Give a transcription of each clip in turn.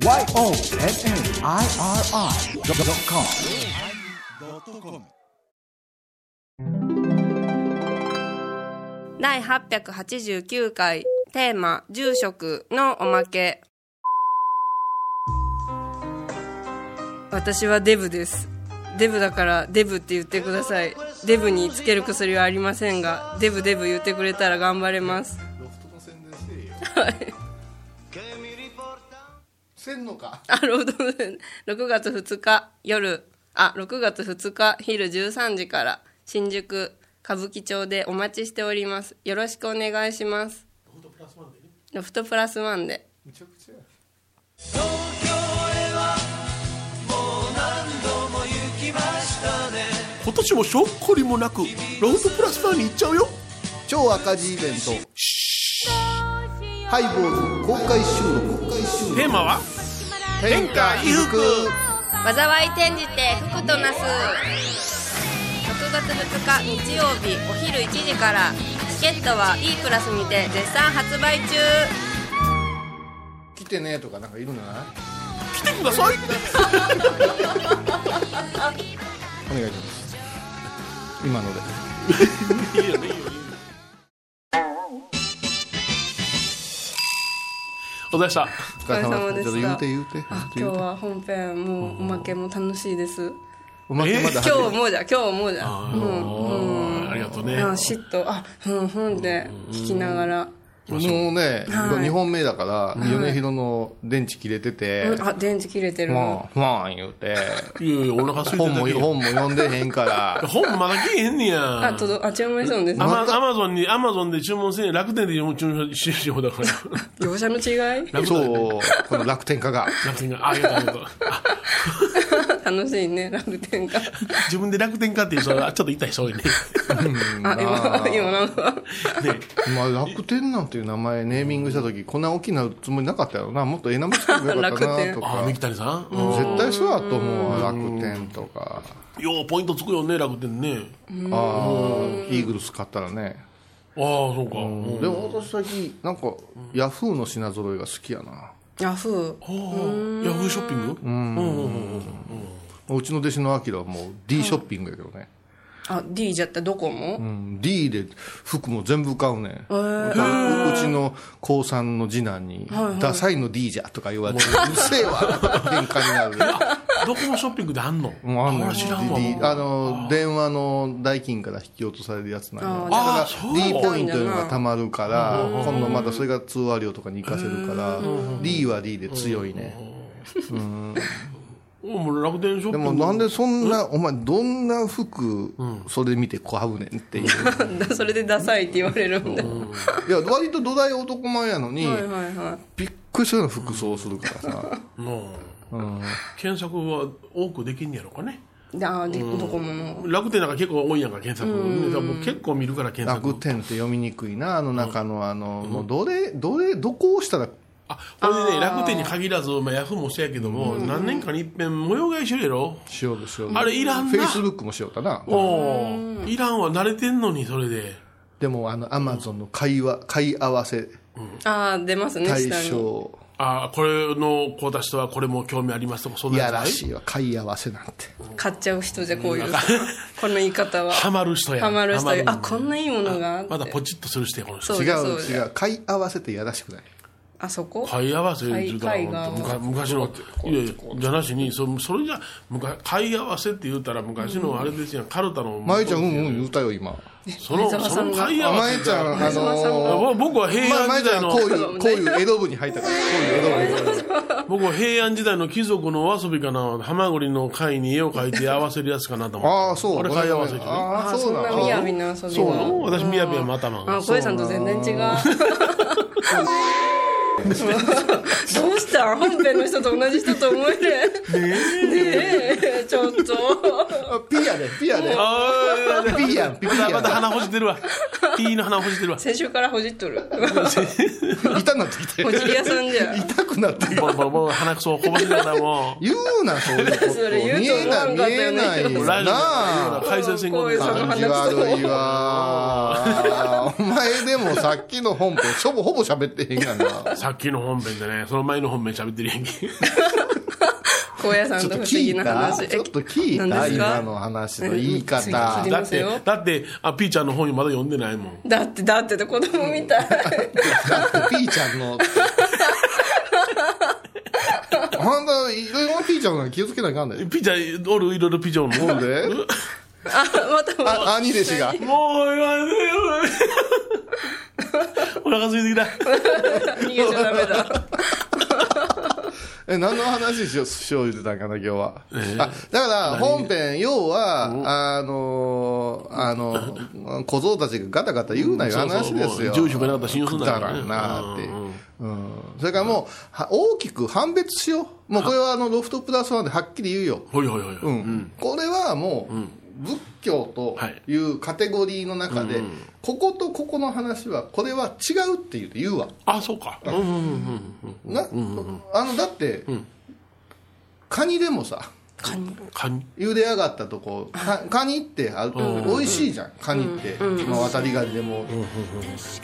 YONNIRI.com 第889回テーマ「住職」のおまけ。私はデブです。デブだからデブって言ってください。デブにつける薬はありませんがデブデブ言ってくれたら頑張れますせんのか？あロード6月2日夜。あ6月2日昼13時から。新宿歌舞伎町でお待ちしております。よろしくお願いします。ロフトプラスワンでむちゃくちゃや。今年もしょっこりもなくロフトプラスワンに行っちゃうよ。超赤字イベントハイボール公開収録。公開収テーマは？天下衣服。災い転じて福となす。6月2日日曜日お昼1時から。チケットは E プラスにて絶賛発売中。来てねとかなんかいるんじゃな？い来てください。お願いします。今ので。いいよねいいよいお疲れ様でした。お疲れ様でした。言うて言うて。今日は本編もうおまけも楽しいです。おまけまだ今日もじゃ今日もじゃ。あうんーありがとうね。あ嫉妬。あふんふんって聞きながらもう。ね、はい。2本目だから、米広の電池切れてて、うん。あ電池切れてる。まあ、ふわーん言うて、いやいやお腹空いて本も、る本も読んでへんから、本まだ来えへんねや。あ届あ注文したんですアねマアマゾンにアマゾンで注文せんや楽天で注文ししようだから。業者の違い？楽そう、この楽天家が。楽天が。あありがとう楽しいね楽天か自分で楽天かっていう人はちょっと痛い人多いね。あ今今なんか。ね。まあ、楽天なんていう名前ネーミングした時こんな大きなつもりなかったやろな。もっとええ名前つけよかったな楽天とか。三木谷さん？絶対そうやと思うわ、楽天とか。ようポイントつくよね楽天ね。ああ、イーグルス買ったらね。ああそうか。うん。でも私最近、なんか、ヤフーの品揃えが好きやな。ヤフー。ああヤフーショッピング？うんうんうんうん。うちの弟子のアキラはもう D ショッピングやけどね。あ D じゃったどこも、うん D で服も全部買うねん。ううちの高3の次男に、ダサいの D じゃとか言われて、う。るせえわ喧嘩になる。ドコモショッピングであんの？もうあんの俺知らんわ D あの電話の代金から引き落とされるやつなんや。だから D ポイントいうのがたまるから今度またそれが通話料とかに活かせるから D は D で強いねもう楽天ショッピング。でもなんでそんなお前どんな服それ見て買うねんっていう。それでダサいって言われるんで、いや割と土台男前やのにはいはいはびっくりするような服装するからさ。の 検索は多くできんねやろかね。いであでどこもの楽天なんか結構多いやんか検索。結構見るから検索。楽天って読みにくいなあの中のあのもうどれどれどこを押したらあこれね楽天に限らず、まあ、ヤフーもそうやけども、何年かに一遍模様替えしてるやろ？しようしようあれいらんな。フェイスブックもしようかな。おおいらんわ慣れてんのにそれで。でもあのアマゾンの買いわ買い合わせ。ああ出ますね対象。あこれの子たちとはこれも興味ありますとかそんないやらしいわ買い合わせなんて。買っちゃう人じゃこういうこの言い方は。ハマる人や。ハマる人。ハマあこんないいものがまだポチッとする人やこの人。違う違う。買い合わせってやらしくない？あそこ？買い合わせって言うたら昔のいやいやじゃなしにそそれじゃ昔買い合わせって言ったら昔のあれですやんカルタのまえちゃんうんうん言うたよ今。そのその買い合あまわせえちゃんあのぼ僕は平安時代のこういうこういう江戸部に入ったから。こういう江戸部僕は平安時代の貴族のお遊びかな。ハマグリの貝に絵を描いて合わせるやつかなと思って。ああそうあれ買い合わせああそうなの雅な遊びがそう。なの私みやびやまたまあが小江さんと全然違う どうした本編の人と同じ人と思えるねえちょっと。あピやでピやで。ピやんピまた鼻ほじってるわ。ピーの鼻ほじってるわ。先週からほじっとる。痛くなってきて。ほじり屋さんじゃ痛くなってきて。ボロボロボロ鼻くそをこぼしながらも。言うなそういうこと。それ言うと見え思わない見んかったよね。えないなあ。改正戦後でこういうその感じ悪いわ。お 前でもさっきの本編ほぼほぼ喋ってへんがな。さっきの本編でねその前の本命喋ってるやんけ。高野山ちょっとと不思議聞いたな話。ちょっと聞いた今の話の言い方。えだってだってあピーちゃんの本まだ読んでないもん。だってだってって子供みたい。だってピーちゃんの。あんたいろいろピーちゃんの気をつけなきゃあかんねピーちゃんおるいろいろピーちゃんおるもんなんで。あまたまた。あ兄弟子が。もう言わんでよお腹空いてきた。逃げちゃダメだ。え何の話しようしよう言ってたんかな今日は、あだから本編要はあのあの小僧たちがガタガタ言うないう話ですよ、住所がなかったら信用すんならんなって、う。ん。それからもうは大きく判別しよう。もうこれはあのロフトプラスワンではっきり言うよ、ほいほいほいほい。うん。これはもう、仏教というカテゴリーの中で、こことここの話はこれは違うって言うて言うわ。あそうか。うん。うんうんうんな、あのだって、カニでもさカニ。カニ？茹で上がったとこかカニってあ美味しいじゃん。カニって、まあ、渡りガニでも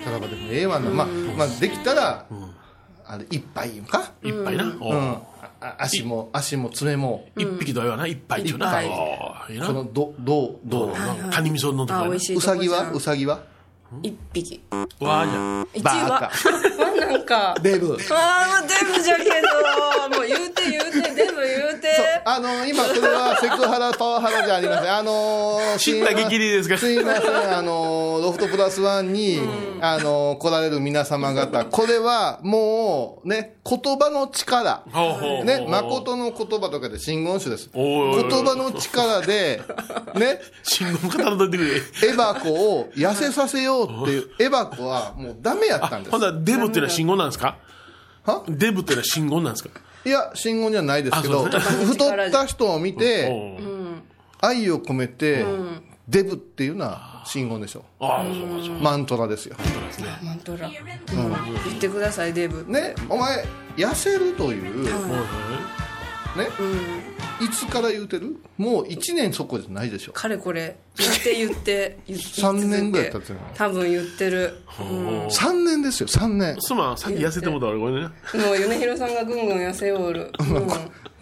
タラバでもええわな、まあまあ、できたら、あれ一杯か、いっぱいなおう。ん足も足も爪も一匹とは言わないいっぱいうな一杯。おういいな。そのどどうどう？カニ味噌のとかうさぎは？うさぎは？一匹。わあじゃん。一バ羽カ。あ なんか。デブああデブじゃけど。もう言うて言うてあの今これはセクハラパワハラじゃありません。あのー知った激励ですか？すいません。あのーロフトプラスワンに、あのー来られる皆様方。これはもうね言葉の力。ね誠の言葉とかで真言種です。おいおいおい言葉の力でね信号語らといてくれエバコを痩せさせようっていうエバコはもうダメやったんです。ほんならデブっていうのは信号なんですか？は？デブっていうのは信号なんですか？いや信言じゃないですけど 太った人を見て愛を込めて、デブっていうのは信言でしょ。うマントラですよ。マントラ、うん、言ってくださいデブねお前痩せるという、ね、いつから言うてる？もう1年そこじゃないでしょ。かれこれ言って言って 言って3年ぐらい経ってる多分言ってる、3年ですよ3年。すまんさっき痩せてもうた俺これね。もう米広さんがぐんぐん痩せおる、うん、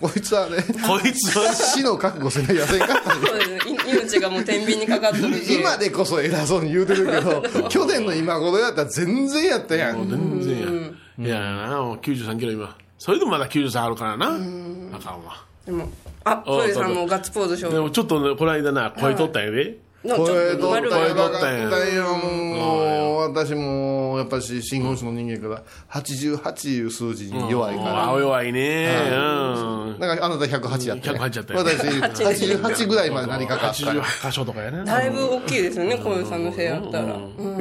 こいつはねこいつは死の覚悟せない痩せんかったんでそうです命がもう天秤にかかっとる。し今でこそ偉そうに言うてるけど 去年の今頃やったら全然やったやん。全然や。いやなもう93キロ今それでもまだ93あるからな。あかんわ。でもあトイレさんもガッツポーズしよう。でもちょっとねこの間な声取ったんやでのちょっ声取ったよかったよもう私もやっぱし真言宗の人間から88いう数字に弱いから。あ弱いね。うん。なんかあなた108やった、ね、108やったよ私88ぐらいまでなりかかった。から88箇所とかやね。だいぶ大きいですよね小遊さんのせいやったら、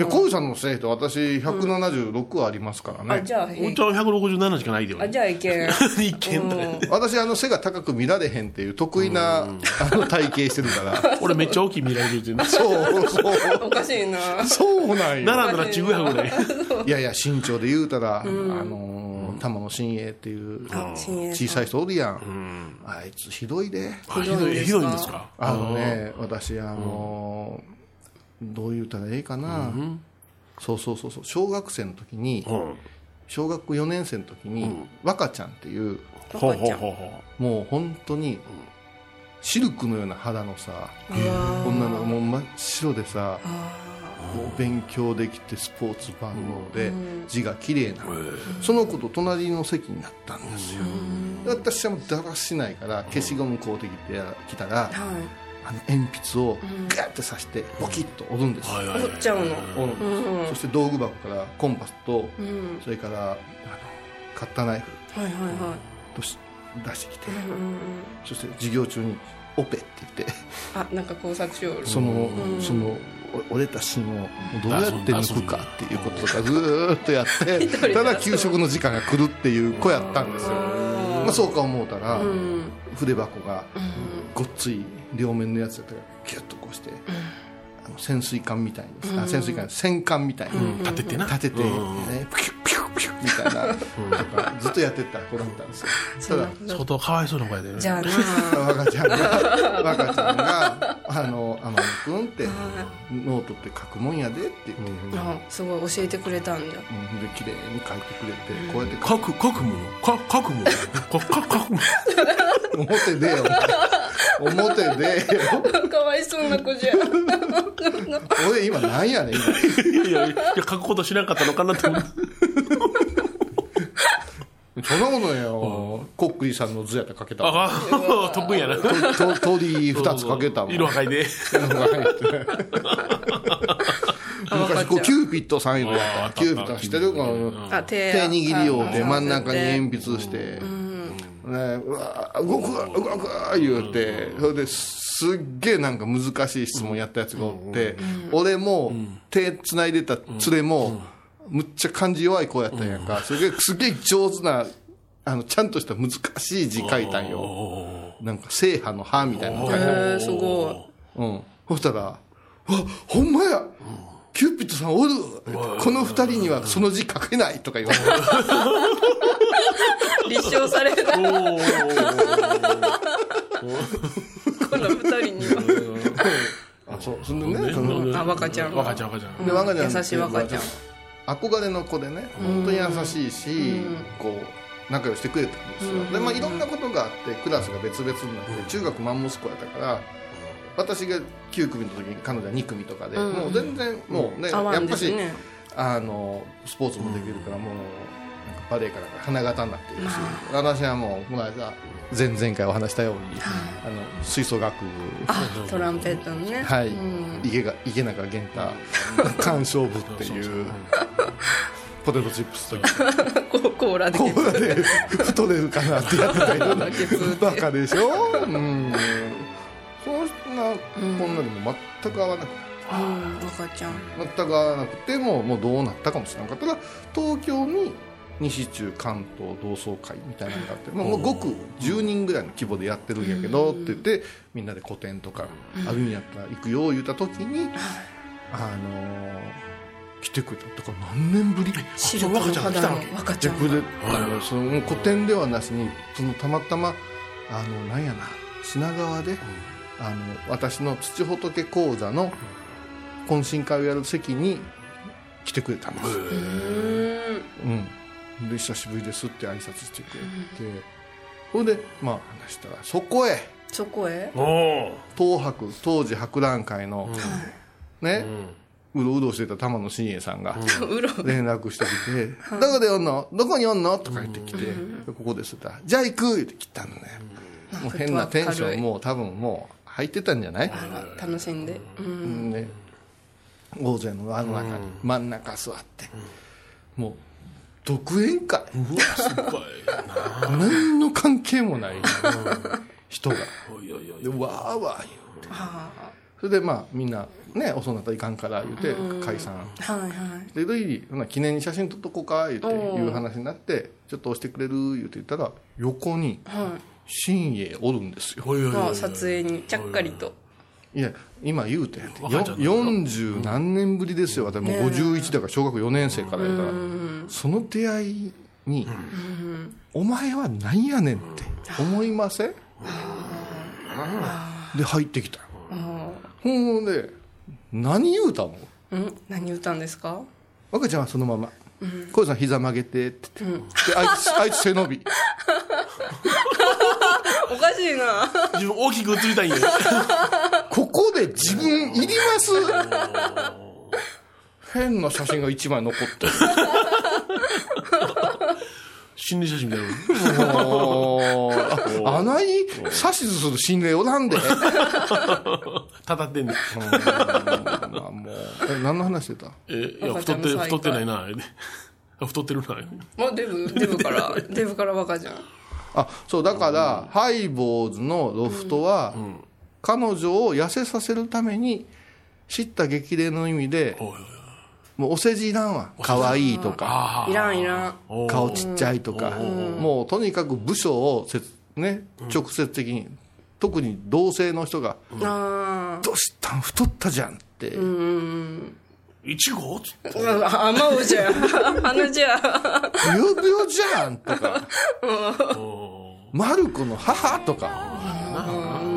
小遊さんのせいと私176はありますからね、あじゃあおっちゃん167しかないでよあじゃあいけん。いけんとか私あの背が高く見られへんっていう得意なあの体型してるから。俺めっちゃ大きい見られてるそうそう。おかしいな。そうなんよ並んだらちぐはぐらいいやいや身長で言うたら、あのー玉野真栄っていう小さい人おるやん、あいつひどいで。あひどいひどいんですか？あのね私あのーどう言うたらええかな、そうそうそうそう。小学生の時にうん。小学4年生の時に、若ちゃんっていうほうほうほうほもう本当にシルクのような肌のさ女の子もう真っ白でさもう勉強できてスポーツ万能で字が綺麗な。その子と隣の席になったんですよ。で私はもうだらしないから消しゴム買うてきてきたらはあの鉛筆をガッて刺してボキッと折るんです折っちゃうの。折るんです。そして道具箱からコンパスとうん。それからあのカッターナイフ。はいはいはい。とし出してきてうんうんそして授業中に「オペ」って言ってあなんか工作しおるそのそのお折れた芯をどうやって抜くかっていうこととかずーっとやって た。だ給食の時間が来るっていう子やったんですよ、まあ、そうか思うたらうん。筆箱がごっつい両面のやつやったからギュッとこうしてあの潜水艦みたいにあ潜水艦戦艦みたいに立ててな。立てて、ね、ピュッピュッピピュッみたいなとかずっとやってた子だったんですよただ相当かわいそうな声でねじゃあな若ちゃんが若ちゃんが「あの天野君ってノートって書くもんやで」って言って、あすごい教えてくれたんじゃうんで綺麗に書いてくれてこうやって書く書くもの書くもの書く書くも表でよ表でよかわいそうな子じゃ俺今なんやねん今のいやいや書くことしなかったのかなと思ってそんなことねよ。コックリさんの図やったら書けたもん。ああ得意やな。と鳥2つ書けたもん色赤いで昔こうキューピッドさんいうのやったあキューピッド知ってるこのあ手手握り用であ真ん中に鉛筆して、ね、うわ動くわ動くわ言うて、それですっげえなんか難しい質問やったやつがおって、俺も手つないでた連れも、むっちゃ感じ弱い子やったんやんか、すげえすげえ上手なあのちゃんとした難しい字書いたんよ。なんか正派の「歯みたいなの書へえすごい。うん。そしたら、わ、ほんまや。キューピッドさんおる。この二人にはその字書けないとか言われて。立証された。こおの二人には。あ、そう。そんでね、その、あ若ちゃん若ちゃん若ちゃん。優しい若ちゃん憧れの子でね、本当に優しいし、こう、仲良くしてくれたんですよ。で、まあいろんなことがあって、クラスが別々になって、中学マンモス校やったから、私が9組の時に彼女は2組とかで、もう全然もうね、やっぱし、あのスポーツもできるからもうなんかバレエから花形になってるし、私はもうこの間前々回お話したように、あの吹奏楽。部あトランペットのね。はい、うん。池が池中玄太。鑑賞部っていう。ポテトチップスとコ コーラで。コーラで太れるかなってやってたよ うバカでしょ？うん。そんなこんなにも全く合わなくて。うん。若ちゃん。全く合わなくてももうどうなったかもしれなかったら東京に西中関東同窓会みたいなのがあって、まあ、もうごく10人ぐらいの規模でやってるんやけどって言ってみんなで個展とかあるんやったら行くよ言った時に、あのー来てくれた。だから何年ぶりシルクの肌の若ちゃんが来てくれたのよその個展ではなしにそのたまたまあのなんやな品川で、あの私の土仏講座の懇親会をやる席に来てくれたんです、うん、で久しぶりですって挨拶してくれて、それでまあ話したらそこへ。そこへ？おお東博当時博覧会の、ね、うろうろしてた玉野真栄さんが 連絡してきて「どこでおんの？どこにおんの?」とか言ってきて「ここです」って言ったらじゃあ行く!」って来たのね。もう変なテンションもう多分もう入ってたんじゃない？楽しんで。うん。ね、大勢の輪の中に真ん中座って、もう独演会？うわすごいな。何の関係もない人が。でわーわー言うて。それでまあみんなね遅なったらいかんから言うて解散。はいはい。でルイほな記念に写真撮っとこうか言うていう。話になってちょっと押してくれる言うて言ったら横に新栄おるんですよ。撮影にちゃっかりといや今言うてんて。若ちゃんよ40何年ぶりですよ。私もう51だから小学4年生から。やからその出会いに「お前は何やねん」って思いません？で入ってきた。ほんで何言うたの？うん。何歌うんですか？若ちゃんはそのまま「小、うさん膝曲げて」って言って、であいつあいつ背伸び。おかしいな。自分大きく映りたいんや。ここで自分いります？変な写真が一枚残ってる 心理写真みたいなもうああない指図する心霊おらんで。たたってんねあもうえ何の話してた？えいや太って太ってないな。あ 太ってるな。まあデブデブからデブから若ちゃん。あそうだから、ハイボーズのロフトは、彼女を痩せさせるために知った激励の意味でもうお世辞いらんわ。可愛いとか。あいらんいらん。お顔ちっちゃいとか。もうとにかく部署をせつ、ね、直接的に特に同性の人があ「どうしたん太ったじゃん」って。いちご？っつって。うんああまじゃん。あのじゃあ「びよびよじゃん」とか「マルコの母」とか。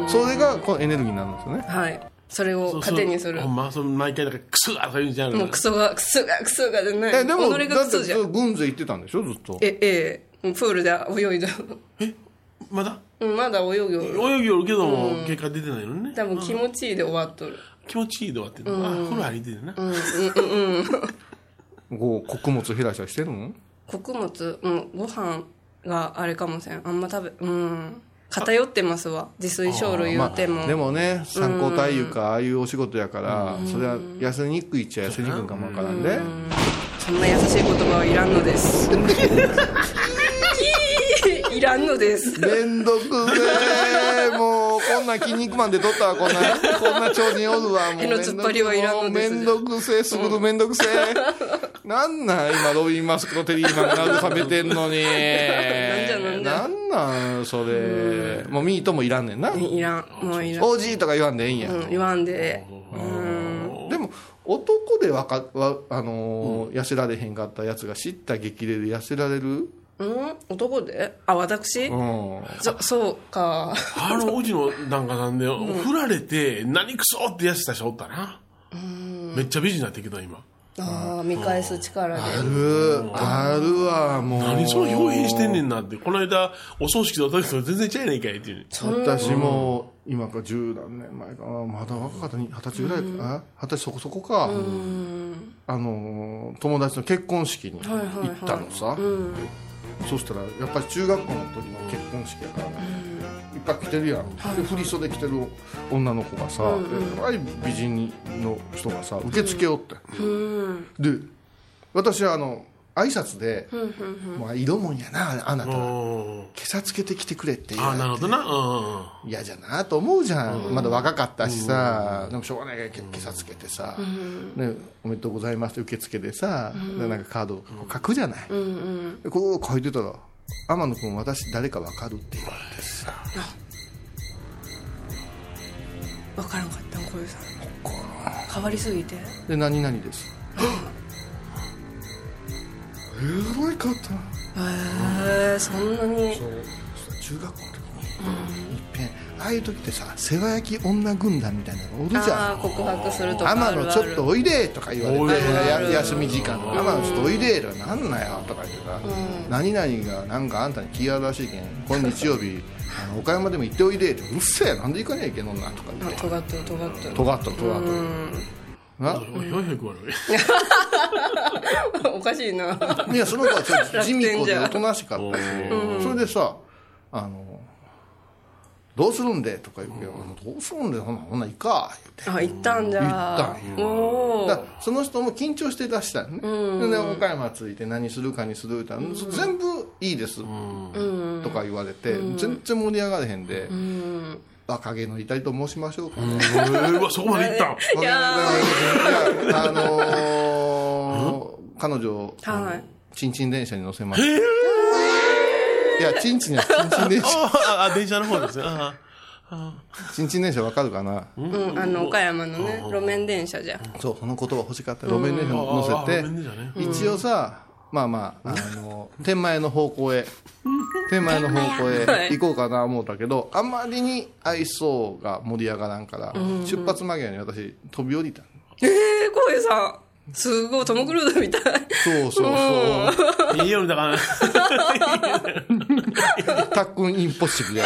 それがこのエネルギーになるんですよね。はいそれを糧にする。ほんまその毎回なんかクソがとか言うんじゃん。もうクソが クソがクソがでねえでも己がクソじゃん。軍勢行ってたんでしょ？ずっと。えええ。プールで泳いだ。まだ？うんまだ泳ぐよ泳ぎおるけども結果出てないのね。多分気持ちいいで終わっとる。気持ちいいで終わってんの。あ風呂入りてるな。こう穀物減らしたりしてるの？穀物うんご飯があれかもしれん。あんま食べうん偏ってますわ。自炊小類言うても、まあ、でもね参考体油かああいうお仕事やからそれは痩せにくいっちゃ痩せにくいかもわからんで。そんな優しい言葉はいらんのです。いらんのです。めんどくせえもう。こんな筋肉マンで撮ったわこんな こんな超人おるわ。もうへの突っ張りはいらんのです。めんどくせえすぐるめんどくせえ。なんなん今ロビン・マスクとテリーマンが慰めてんのに。なんじゃなんそれ。もうミートもいらんねんな。いらん。もういらん、OG とか言わんでええんや、うん、言わんで。うん。でも男でわかわあのー痩せられへんかったやつが知った激励で痩せられるうん？男で？あ私、うん。そそうか。あのうちの旦那さんで振られて何クソって痩せた人おったな。めっちゃ美人になってきた今。ああ見返す力で。ある。あるわもう。何その表現してんねんなって。この間お葬式で私と全然ちゃうやないかいっていう。私も今から十何年前かな。まだ若かった。に二十歳ぐらい二十歳そこそこか。あのー友達の結婚式に行ったのさそしたらやっぱり中学校の時の結婚式やからねいっぱい着てるやん。で振り袖着てる女の子がさやっぱり美人の人がさ受付をって。で私はあの挨拶で「まあ色もんやなあなたうん。今朝つけてきてくれ」って言あわれて。あなるほどな。うん嫌じゃなと思うじゃん、まだ若かったしさ、でもしょうがないから今朝つけてさ、ね、おめでとうございますって受付でさ、でなんかカードを書くじゃない、でこう書いてたら「天野君私誰か分かる?」って言われてさ。分からんかったん小遊さん。変わりすぎて「で何々です」えらいかったなへえそんなに。そう中学校の時に、いっぺんああいう時ってさ世話焼き女軍団みたいなのがおるじゃん。ああ告白するとかあ天野ちょっとおいでとか言われてや休み時間天野ちょっとおいでとかなんなよとか言ってさ、何々がなんかあんたに気あるらしいけん今日曜日 あの岡山でも行っておいでってうっせえなんで行かねえけんのんなとか言って。あ尖ってる尖ってる。とがっとるとがっとるな400割 おかしいな。いやその子はちょっと地味子でお楽となしかった。しそれでさあのどうするんで？とか言うけど、どうするんで？ほんなほんならいいか。言ってあ行ったんじゃ。行ったんだその人も緊張して出したよね、で岡山着いて何するかにするって言ったら、全部いいです、とか言われて、全然盛り上がれへんで、若気の至りと申しましょうか。ね、うわそこまでいった いやあのー彼女、はい。ちんちん電車に乗せましたいやちんちんやちんちん電車ああ電車の方ですねあちんちん電車わかるかな、うんあの岡山のね路面電車じゃそうその言葉欲しかった路面電車に乗せて一応さまあまああの 天満屋の方向へ天満屋の方向へ行こうかな思ったけどあまりに愛想が盛り上がらんから出発間際に私飛び降りた。ええ小遊さん。すごいトム・クルーズみたい。そうそうそう。いいよだから。タックンインポッシブルや。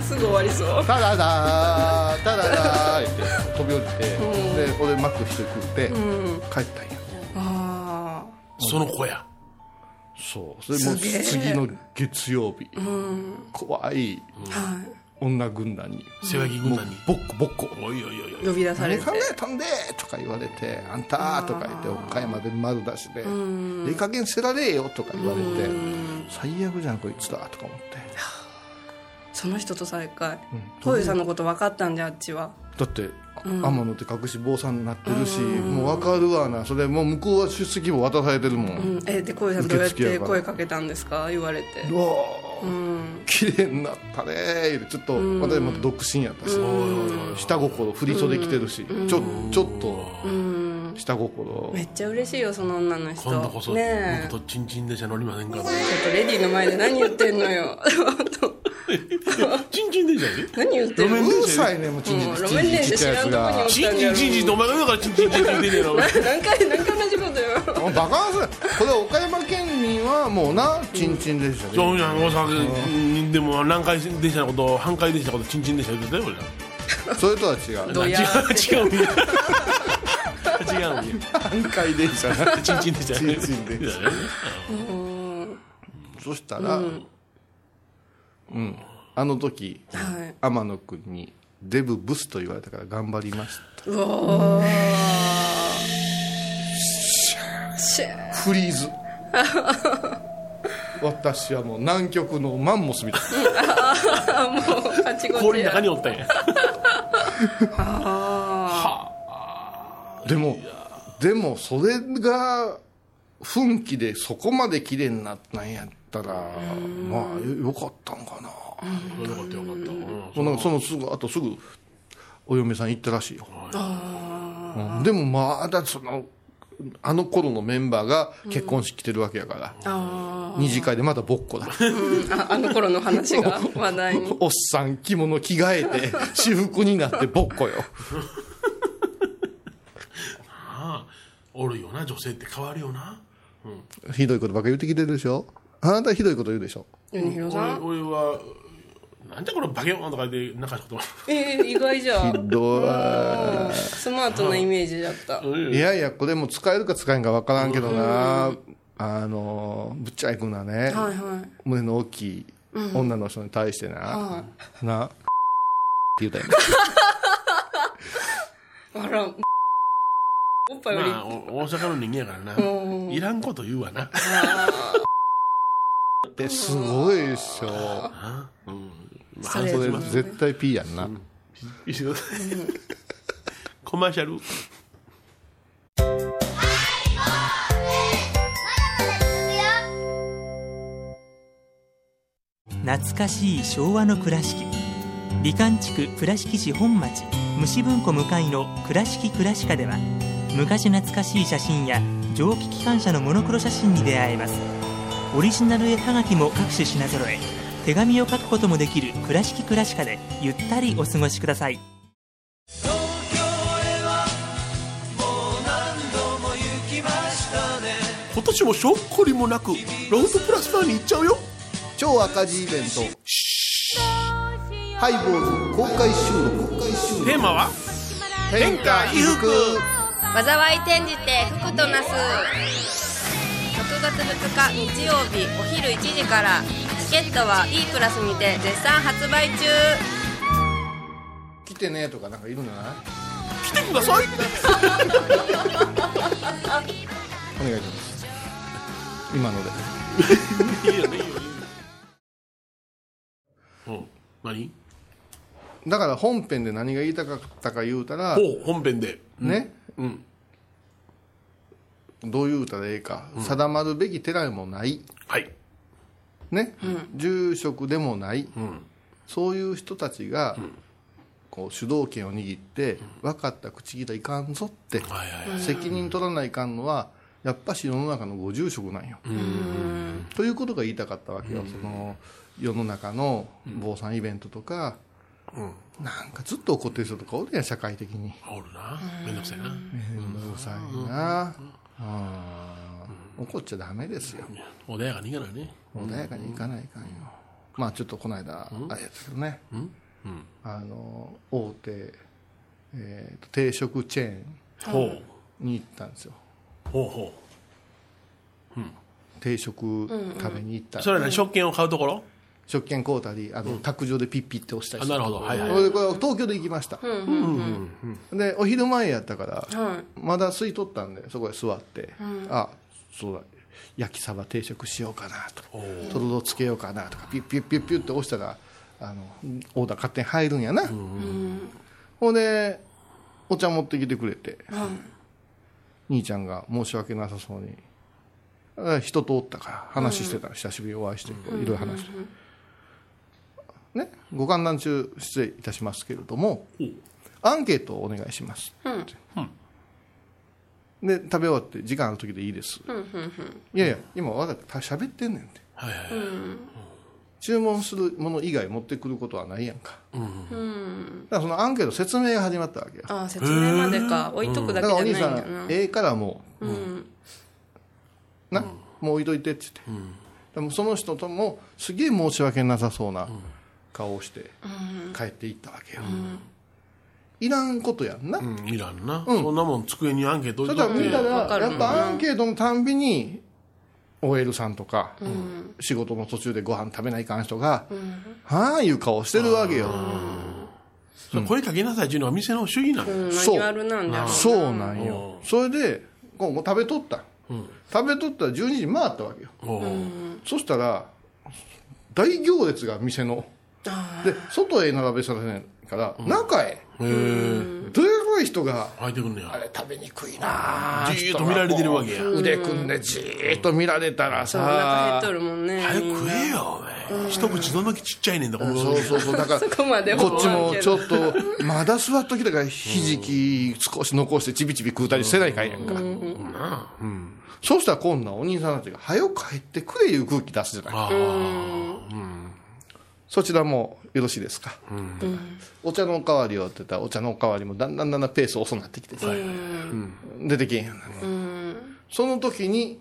すぐ終わりそうタダダータダダーって飛び降りてで俺マック一人食って帰ったんや。あその子や。そう。それも次の月曜日。怖い。あはい。女軍団に。世話木軍団に。ボッコボッコ。おいおいおいおい。呼び出されて何考えたんで？とか言われて「あんた」とか言って岡山で丸出しで「いい加減せられよ」とか言われて。最悪じゃんこいつだとか思って。その人と再会。小遊さんのこと分かったんじゃあっちはだって天野って隠し坊さんになってるしもう分かるわな。それもう向こうは出席簿渡されてるもん。うん。えでさんどうやって声かけたんですか？言われて。うわー。綺麗になったねー。ってちょっと私も独身やったし。下心振り袖着てるし。ちょちょっと。下心。めっちゃ嬉しいよその女の人。今度こそねえ。僕とチンチン電車乗りませんかちょっとレディーの前で何言ってんのよ チンチン電車で。何言ってんの？うるさいねもうチンチンうん路面電車知らんとこにおったんチンチンチンチンってお前が言うからチンチンチンチンって言うてんねやろ何回何回同じことよもうバカンスこれ岡山県民はもうなチンチンでしたねそうやん大阪でも南海電車のこと半海電車のことチンチン電車言ってたよ俺らそれとは違う違う違う違う半回電車なチンチン電車チンチン電車そしたらうん、あの時はい。天野君にデブブスと言われたから頑張りました。うわフリーズ。私はもう南極のマンモスみたい。あもうカチゴチ氷の中やにおったんや。でもでもそれが奮起でそこまで綺麗になったんやったらまあよよかったんかな。よかったよかった、うん。もうなんかそのすぐあとすぐお嫁さん行ったらしいよ、うん。でもまだそのあの頃のメンバーが結婚式来てるわけやから、あ二次会でまだぼっこだ。ーああの頃の話が話題に。おっさん着物着替えて 私服になってぼっこよ。ああおるよな女性って変わるよな。ひどいことばっか言ってきてるでしょあなたひどいこと言うでしょ。米広さん？俺俺はなんじゃこのバケモンとか言って中のことえー、意外じゃひどい。スマートなイメージだった。いやいやこれも使えるか使えんか分からんけどな。あのぶっちゃいくなね、はいはい。胸の大きい女の人に対してな、はなって言うたよね。あらおっぱいより、まあお大阪の人間やからうん。ないらんこと言うわなってすごいでしょあうん。まあそれ絶対 P やんな、一緒 コマーシャル。懐かしい昭和の倉敷。美観地区倉敷市本町。虫文庫向かいの「倉敷倉歯科」では昔懐かしい写真や蒸気機関車のモノクロ写真に出会えますオリジナル絵はがきも各種品揃え。手紙を書くこともできる「倉敷倉歯科」でゆったりお過ごしください。今年もしょっこりもなくロフトプラスワンに行っちゃうよ。超赤字イベント。ハイボール公開収録。公開収録テーマは天下衣服。災い転じて福となす6月2日日曜日お昼1時からチケットは E プラスにて絶賛発売中。来てねとかなんかいるんじゃない？来てください。お願いします。今ので。いいよねいいよいいようん。何？だから本編で何が言いたかったか言うたらほう本編で。ね、うんどう言うたらええか、定まるべき寺もない。はい。ね、住職でもない、ん。そういう人たちが、こう主導権を握って、分かった口切らいかんぞって、はいはいはい。責任取らないかんのはやっぱし世の中のご住職なんよ。ということが言いたかったわけよ、その世の中の坊さんイベントとか、なんかずっと怒ってる人とかおるやん社会的に。おるな。めんどくさいな。めんどくさいな、うん怒っちゃダメですよ。穏やかにいかないね。穏やかにいかないかんよ、まあちょっとこの間、あれやったけどね、あの大手、えーと定食チェーンに行ったんですよ。ほうほ定食食べに行ったそれは何？食券を買うところ？食券買うたりあの、卓上でピッピって押したりあなるほど。はいはい。これこれ東京で行きました、でお昼前やったから、はい。まだ空いとったんでそこへ座って、あそうだ。焼きサバ定食しようかなと。かとろろつけようかなとかピュッピュッピュッピュッって押したらあのオーダー勝手に入るんやな、ほんでお茶持ってきてくれて、兄ちゃんが申し訳なさそうに。あ人とおったから話してた。ら、久しぶりにお会いしていろいろ話して、ねご観覧中失礼いたしますけれども、アンケートをお願いします。って、で食べ終わって時間ある時でいいです、いやいや今わざと喋ってんねんって。はいはい注文するもの以外持ってくることはないやんか、だからそのアンケート説明が始まったわけよああ説明までか。置いとくだだけじからお兄さゃないんだな、んええからもう、な、もう置いといてって言って、でもその人ともすげえ申し訳なさそうな顔をして帰っていったわけよ、いらんことやんな、うんいらんな、そんなもん机にアンケート置そいとって。したらやっぱアンケートのたんびに OL さんとか、仕事の途中でご飯食べないかん人が「はあ」いう顔してるわけよ、それ声かけなさいっていうのは店の主義なの、うん、マそう。ニュアルなんだろうな。そうなんよ。それでこうもう食べとった、食べとったら12時回ったわけよ。そしたら大行列が店ので外へ並べさせないから、中へ。へえどれぐらい人が入ってくんねや。あれ食べにくいなあじーっと見られてるわけや。腕組んでじーっと見られたらそうお腹減っさとるもんね早く食えよお前。一口どんだけちっちゃいねんだこのそうそうそう。だからそこまでこっちもちょっっとまだ座っときたからひじき少し残してちびちび食うたりせないかんやんか、そうしたら今度はお兄さんたちが「早く帰ってくれ」いう空気出すじゃない。あそちらもよろしいですか、お茶のおかわりをって言ったらお茶のおかわりもだんだんだんだんペース遅くなってきてさ、うん。出てけんやん。なその時に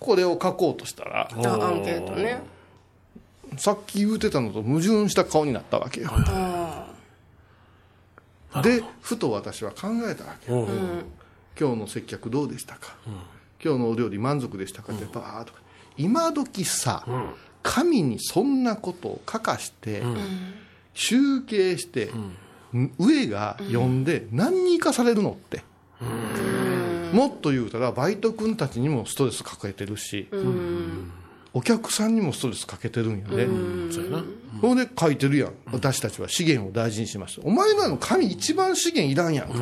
これを書こうとしたらあアンケートね。さっき言うてたのと矛盾した顔になったわけよ。でふと私は考えたわけう今日の接客どうでしたか、今日のお料理満足でしたか？ってバーッとか。今時さ、神にそんなことを書かして、集計して、上が読ん。で何に生かされるのって、もっと言うたらバイト君たちにもストレスかけてるし、お客さんにもストレスかけてるんよね、そうやな。それで書いてるやん。私たちは資源を大事にします。お前らの神一番資源いらんやんか、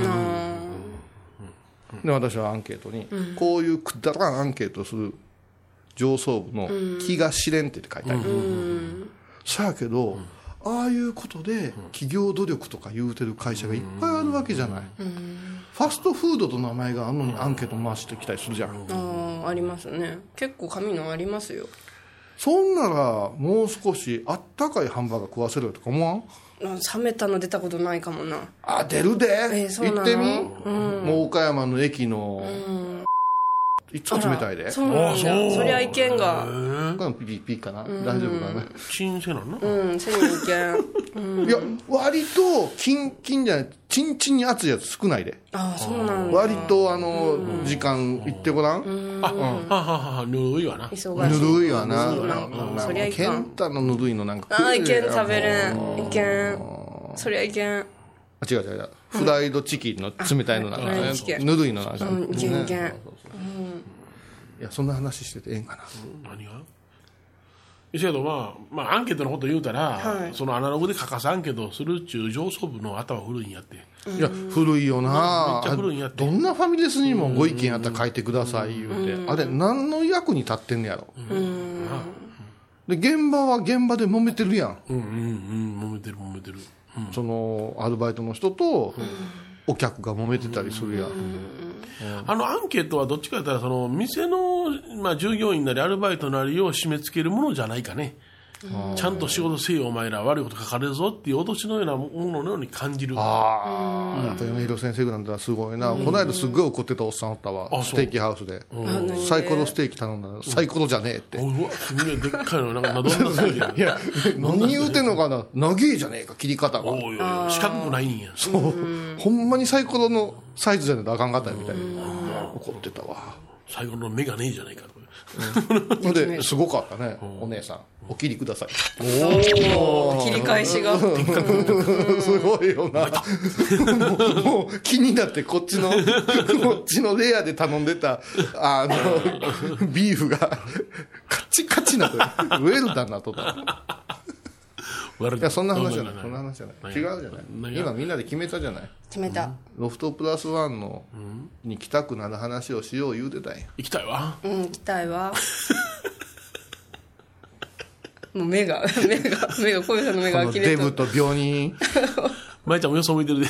で私はアンケートに、こういうくだらんアンケートをする上層部の気が知れんって書いてある、さやけど、ああいうことで企業努力とか言うてる会社がいっぱいあるわけじゃない、ファストフードと名前があるのにアンケート回してきたりするじゃん、ああありますね。結構紙のありますよ。そんならもう少しあったかいハンバーガー食わせろよとか思わん？あ冷めたの出たことないかもな。あ出るで、えー行ってみ、もう岡山の駅の、いつも冷たいで。そうなんだあそう。そりゃいけんがこれピピピかな、大丈夫かな、新鮮なんなうんせにいけんいや割とキンキンじゃないチンチンに熱いやつ少ないで。ああそうなんだ割とあの時間いってごらん、あははははぬるいわな。忙しい。ぬるいわな。そうななんかそりゃいケかん。ンタのぬるいのなんかああいけん食べれんいけんそりゃいけんあ違う違う違う。フライドチキンの冷たいのなんかね。ぬるいのなんか、うんいけん。いけんねいやそんな話しててええんかな、何が？せやけどまあ、まあ、アンケートのこと言うたら、はい。そのアナログで書かすアンケートをするっちゅう上層部の頭古いんやって。いや古いよな、めっちゃ古いんやって。どんなファミレスにもご意見あったら書いてください言うて、あれ何の役に立ってんねやろ、で現場は現場で揉めてるやん、うんうんうん。揉めてる揉めてるそのアルバイトの人とお客が揉めてたりするやん、あのアンケートはどっちかというとその店の、まあ、従業員なりアルバイトなりを締め付けるものじゃないかねちゃんと仕事せよお前ら。悪いこと書かれるぞっていう脅しのようなもののように感じる。ああやっぱり米広先生なん。てすごいな、この間すっごい怒ってたおっさんおったわ。ステーキハウスで。サイコロステーキ頼んだらサイコロじゃねえって、おうわすげえでっかいのなんかどんなすげえいや何言うてんのかな。長えじゃねえか切り方が。おいおい四角くないんや。ほんまにサイコロのサイズじゃないとあかんかったみたいな。怒ってたわ。最後の目がねえじゃないかとほんですごかったね。お姉さん。お切りください。お切り返しが。すごいよな。もうもう気になってこっちのこっちのレアで頼んでたあの ビーフがカチカチなとウェルダンなとった悪いやそんな話じゃない。どそんな話じゃない。何違うじゃない。今みんなで決めたじゃない。決めた。ロフトプラスワンのに来たくなる話をしよう言うてたん。や行きたいわ。うん行きたいわ。もう目が 目が目が小遊さんの目こが呆れとのデブと病人。違 舞ちゃんもよそ向いてるで。う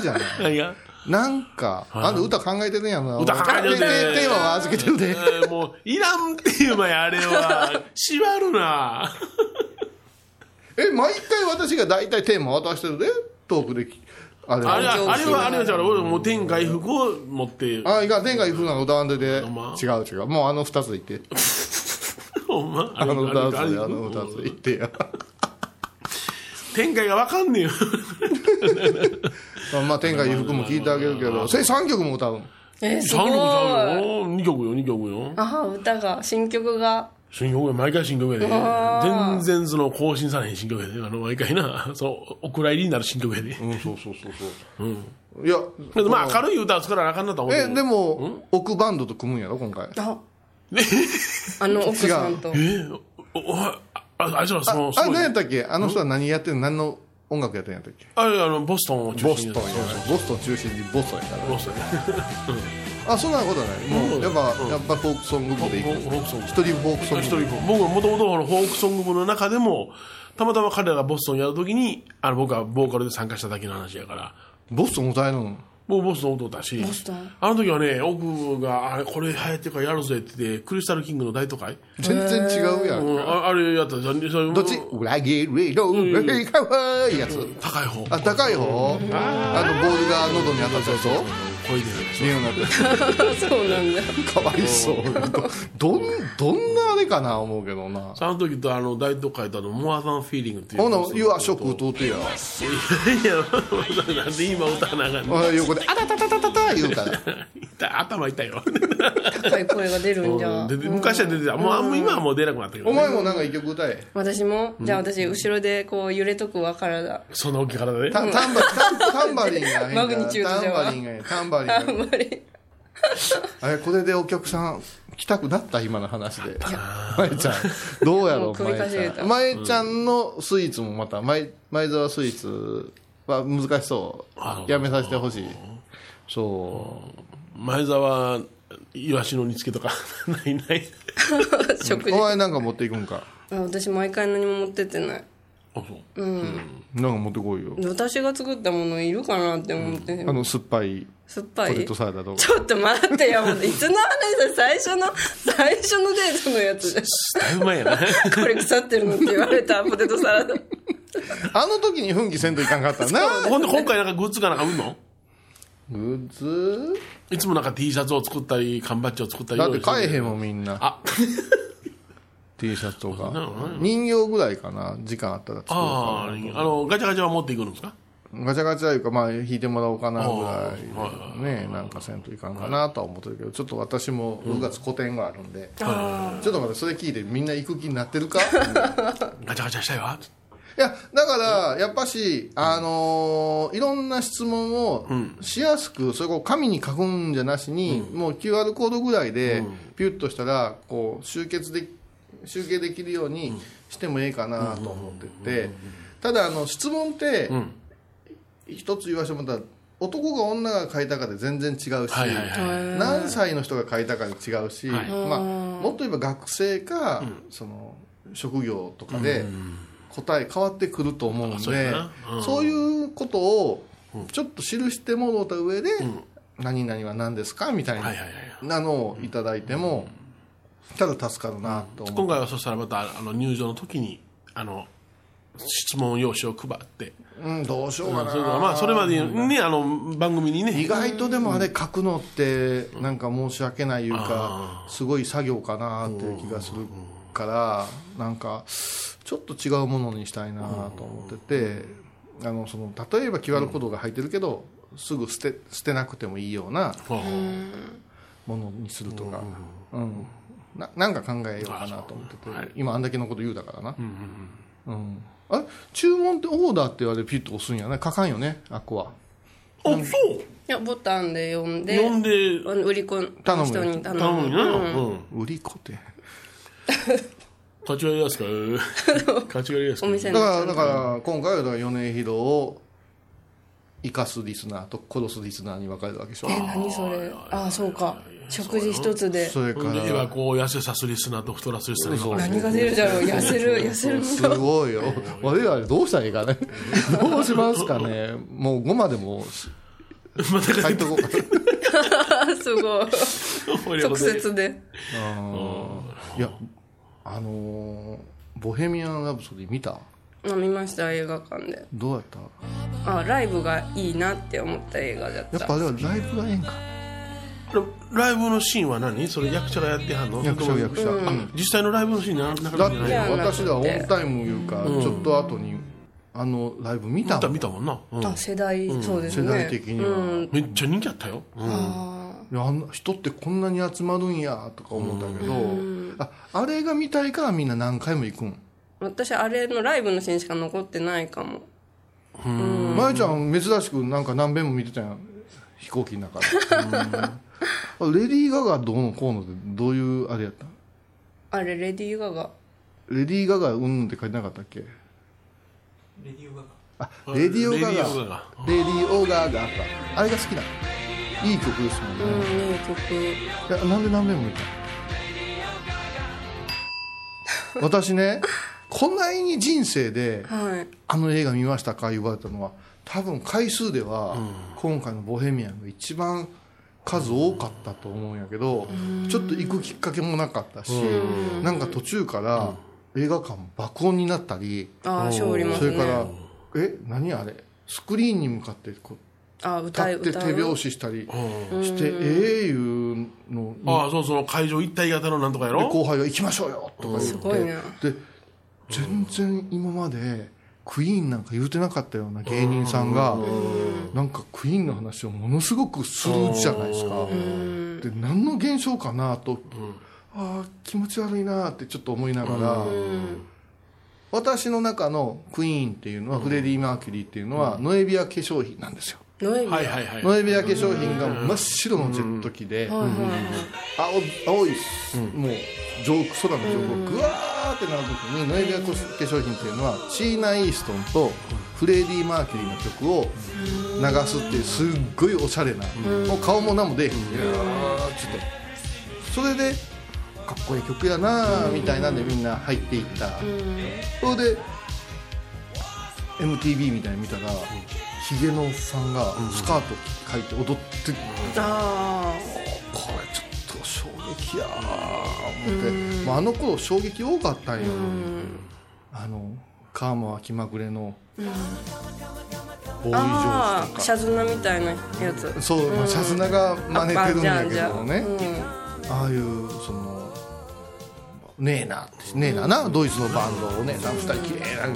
じゃない。何が？なんか、あんた歌考えてるんやろな。歌考えてるねテーマは預けてるで。えーもう、いらんっていう前、あれは、縛るな。え、毎回私が大体テーマ渡してるで、トークでき。あれあれは、あれは、あれは、だから俺もう天外服を持って、あ、いかん、天下一風なの歌わんでで。違う違う。もうあの二つで言って。ほんま？あの二つで、あの二つで言ってや。天外がわかんねえよ。まあ、天下一風も聞いてあげるけど、それ3曲も歌うん。えー、す3ごい曲ちゃうよ。2曲よ、2曲よ。あ歌が新曲が新曲や、毎回新曲やで。全然その更新されへん新曲やで。あの、毎回な、そう、お蔵入りになる新曲やで。うん、そうそうそうそう。いや、けどまあ、軽い歌を作らなあかんなと思うけえ、ど。でも、奥バンドと組むんやろ、今回。あ あの奥さんとえ？おおあああいつらその、すあ。何やったっけ？あの人は何やってんの？何の音楽やってんやったっけ？あれ、あの、ボストンを中ボ心にストンやボストン中心にボストンやから。ボストンね。あ、そんなことない。もう、やっぱ、やっぱフォークソング部で行く。フォークソング。一人フォークソング。部。僕はもともとフォークソング部の中でも、たまたま彼らがボストンやるときに、あの、僕はボーカルで参加しただけの話やから、ボストン歌えるの？もうボストン踊ったし、ボストン？あの時はね、奥が、あれ、これ流行ってるからやるぜって言って、クリスタルキングの大都会、全然違うやうん。ん、か。ああれやったじゃん、それどっち？裏切りの上かわいいやつ。高い方。あ、高い方？あの、ボールが喉に当たったやつ声でニューなってそうなんだかわいそう。ど、どん、どんなあれかな思うけどな。その時とあの大都会とあのモアザンフィーリングっていうほな、You are shock 歌うてや。いやなんで今歌わなあかんのあ横で、あたたたたたた言うから。頭痛いよ高い声が出るんじゃでで昔は出てたもうあんま今はもう出なくなったけど、おね、前もなんか一曲歌え。私もじゃあ私後ろでこう揺れとくわ体そんな大きい体でタタンバタンタンバリンが変だマグニチュードじゃわタンバリンがタンバリンあがんまり。あれこれでお客さん来たくなった今の話で。舞ちゃん。どうやろうもう首かしげた。舞ちゃん。舞ちゃんのスイーツもまた舞舞沢スイーツは難しそう。やめさせてほしい。そう。前澤イワシの煮付けとか。ないない。食事。お前なんか持っていくんか？あ私毎回何も持ってってないあそう。なんか持ってこいよ。で私が作ったものいるかなって思って、あの酸っぱい。酸っぱい。ポテトサラダと。かちょっと待ってよ。もういつの話だ最初の最初のデートのやつ。じゃんだいぶ前やな。これ腐ってるのって言われたポテトサラダ。あの時に奮起せんといかんかったな。ほんで今回なんかグッズかなんか売んの？グッズ？いつもなんか T シャツを作ったり缶バッジを作ったり。だって買えへんももんみんな。あ T シャツとか。人形ぐらいかな時間あったら作ろう。かあああのガチャガチャは持っていくんですか？ガチャガチャいうかまあ弾いてもらおうかなぐらあいねなんかせんといかんかなとは思ってるけどちょっと私も6月個展があるんで。ちょっと待ってそれ聞いてみんな行く気になってるか？ガチャガチャしたいわ。いやだからやっぱしあのーいろんな質問をしやすくそれを紙に書くんじゃなしにもう QR コードぐらいでピュッとしたらこう集結で集計できるようにしてもええかなと思ってて。ただあの質問ってん。一つ言わせてもらったら男が女が書いたかで全然違うし、何歳の人が書いたかで違うし、はい。まあ、もっと言えば学生か、その職業とかで答え変わってくると思うんそうやでそういうことをちょっと記してもろうた上で「何々は何ですか?」みたいなのをいただいてもただ助かるなと思う。今回はそしたらまたあの入場の時にあの質問用紙を配って、うん、どうしようかな。まあ、それからまあそれまでにねあの番組にね。意外とでもあれ書くのってなんか申し訳ないいうかすごい作業かなっていう気がするからなんかちょっと違うものにしたいなと思っててあのその例えば QR コードが入ってるけどすぐ捨て捨てなくてもいいようなものにするとか、うん、ななんか考えようかなと思ってて今あんだけのこと言うだからな、うん、あれ？注文ってオーダーって言われてピッと押すんやね。書かんよねあっこは。あそう？いやボタンで読んで呼んで売り子の人に頼む。頼むんやな、うん。売り子って。立ち割りやすか？立ち割りやすかお店だのからだから今回はだから米広を生かすリスナーと殺すリスナーに分かれるわけでしょ。え何それ？ああそうか食事一つで。それかほんで絵はら。こう痩せさすリスナーと太らすリスナーが何が出るだろう。痩せる痩せるすごいよ。我々どうしたらいいかね。どうしますかね。もう5までも。また書いとこうか。すごい。直接で。いやあのーボヘミアン・ラブソディ」見た？あ見ました映画館で。どうやった？あライブがいいなって思った映画だった。やっぱあれはライブがええんかライブのシーンは何？それ役者がやってはんの？役者役者、あ実際のライブのシーンななかだってなかじゃない？いや私らオンタイムいうか、ちょっと後にあのライブ見た見たもん見たもんな、うん。あ世代、そうですね。世代的には。うん。めっちゃ人気あったよ、うん。あいやあんな人ってこんなに集まるんやとか思ったけど、ああれが見たいからみんな何回も行くん？ー私あれのライブのシーンしか残ってないかも。まゆちゃん珍しくなんか何遍も見てたやん。飛行機の中で。うん レディー・ガガどうのこうのってどういうあれやった？あれレディー・ガガ。レディー・ガガうんって書いてなかったっけ？レディオガあレディオ・ガガ。レディオガガ。レディオ・ガガか。あれが好きなの？いい曲ですもんうんね、いい曲。いやなんで何遍も見たの。私ねこないに人生ではい。あの映画見ましたか？言われたのは多分回数では今回の「ボヘミアン」が一番数多かったと思うんやけどちょっと行くきっかけもなかったしなんか途中から映画館も爆音になったりあそれからえ何あれ？スクリーンに向かってこうあ歌って手拍子したりしてええいうのにああそうそう会場一体型のなんとかやでろ後輩が「行きましょうよ」とか言ってで全然今までクイーンなんか言うてなかったような芸人さんがなんかクイーンの話をものすごくするじゃないですか。で何の現象かなとああ気持ち悪いなってちょっと思いながら私の中のクイーンっていうのはフレディ・マーキュリーっていうのはノエビア化粧品なんですよ。ノエビ。アはいはいはい。ノエビア化粧品が真っ白のジェット機ではいはいはい。青青い、もう上空空の上空ぐわーってなる時にノエビア化粧品っていうのはシーナ・イーストンとフレディ・マーキュリーの曲を流すっていうすっごいおしゃれな、もう顔も何も出えへんちょっとそれでかっこいい曲やなーみたいなんでみんな入っていった、それで MTV みたいに見たらヒゲのおっさんがスカート履いて踊ってあこれちょっと衝撃やー思って、まあ、あの頃衝撃多かったんよ、あのカーマは気まぐれの。ボーイ・ジョあああージとかシャズナみたいなやつ。そう、まあ、シャズナが真似てるんだけどもねうん。ああいうそのねえなねえななドイツのバンドお姉さん2人綺麗な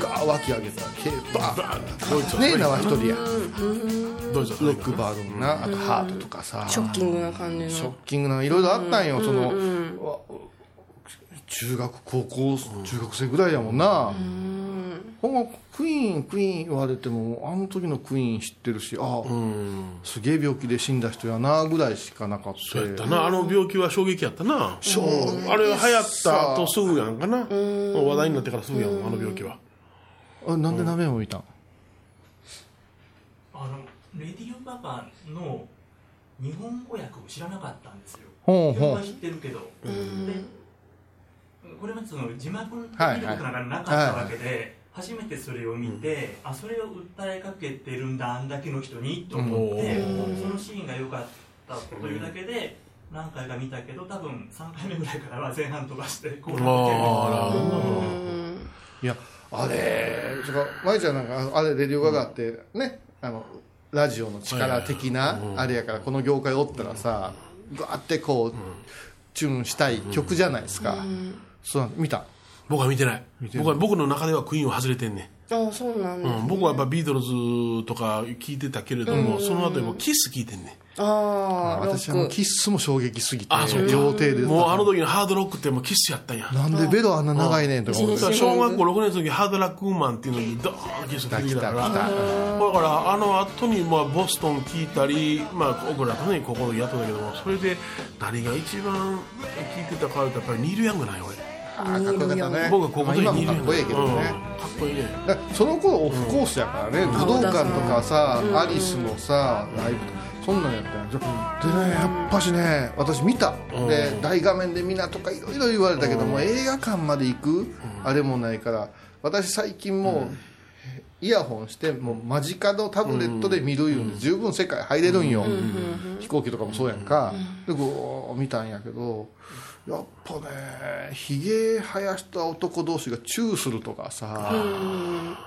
ガー脇上げたらケーバーねえなは1人や。ロックバードなあとハートとかさ。ショッキングな感じの。ショッキングないろいろあったんよ、その、わ中学高校中学生ぐらいやもんな、ほんまクイーンクイーン言われてもあの時のクイーン知ってるしあ、すげえ病気で死んだ人やなぐらいしかなかった。そうやったな。あの病気は衝撃やったな、うん。あれ流行った後すぐやんかな、話題になってからすぐやんあの病気は。あなんで鍋もいたん、あのレディオ・ガガの日本語訳を知らなかったんですよ。ほうほう。は知ってるけど、でこれまでその字幕見たはい。ことなんかなかったわけで、初めてそれを見て、あそれを訴えかけてるんだあんだけの人にと思って、そのシーンが良かったというだけで何回か見たけど多分3回目ぐらいからは前半飛ばしてこうなってる。いやあれそれ舞ちゃんなんかあれレディオガガってねあのラジオの力的なあれやからこの業界おったらさガーってこうチューンしたい曲じゃないですか。そう見た？僕は見てない。僕は僕の中ではクイーンは外れてんねああそうなんだ、うん、僕はやっぱビートルズとか聞いてたけれども、その後にもキス聞いてんねああロ私はキッスも衝撃すぎてあそうか。料亭でもうあの時のハードロックってもうキスやったんや。なんでベロあんな長いねんとか思って小学校6年生の時ハードラックウーマンっていうのにドーンキス聞いてたから。だからあの後にまあボストン聞いたりまあ僕らとねここでやってたけどもそれで何が一番聞いてたかとやっぱりニール・ヤングなんよ俺あーかっこよかったね。僕はここでまあ今もかっこいいけどね、うんかっこいいね。その頃オフコースやからね、武道館とかさ、アリスのさライブそんなんやったんやでねやっぱしね私見た、で大画面で見なとかいろいろ言われたけども、映画館まで行く、あれもないから私最近もう、イヤホンしてもう間近のタブレットで見るいうん。で十分世界入れるんよ、飛行機とかもそうやんか、でこう見たんやけどやっぱねひげ生やした男同士がチューするとかさ、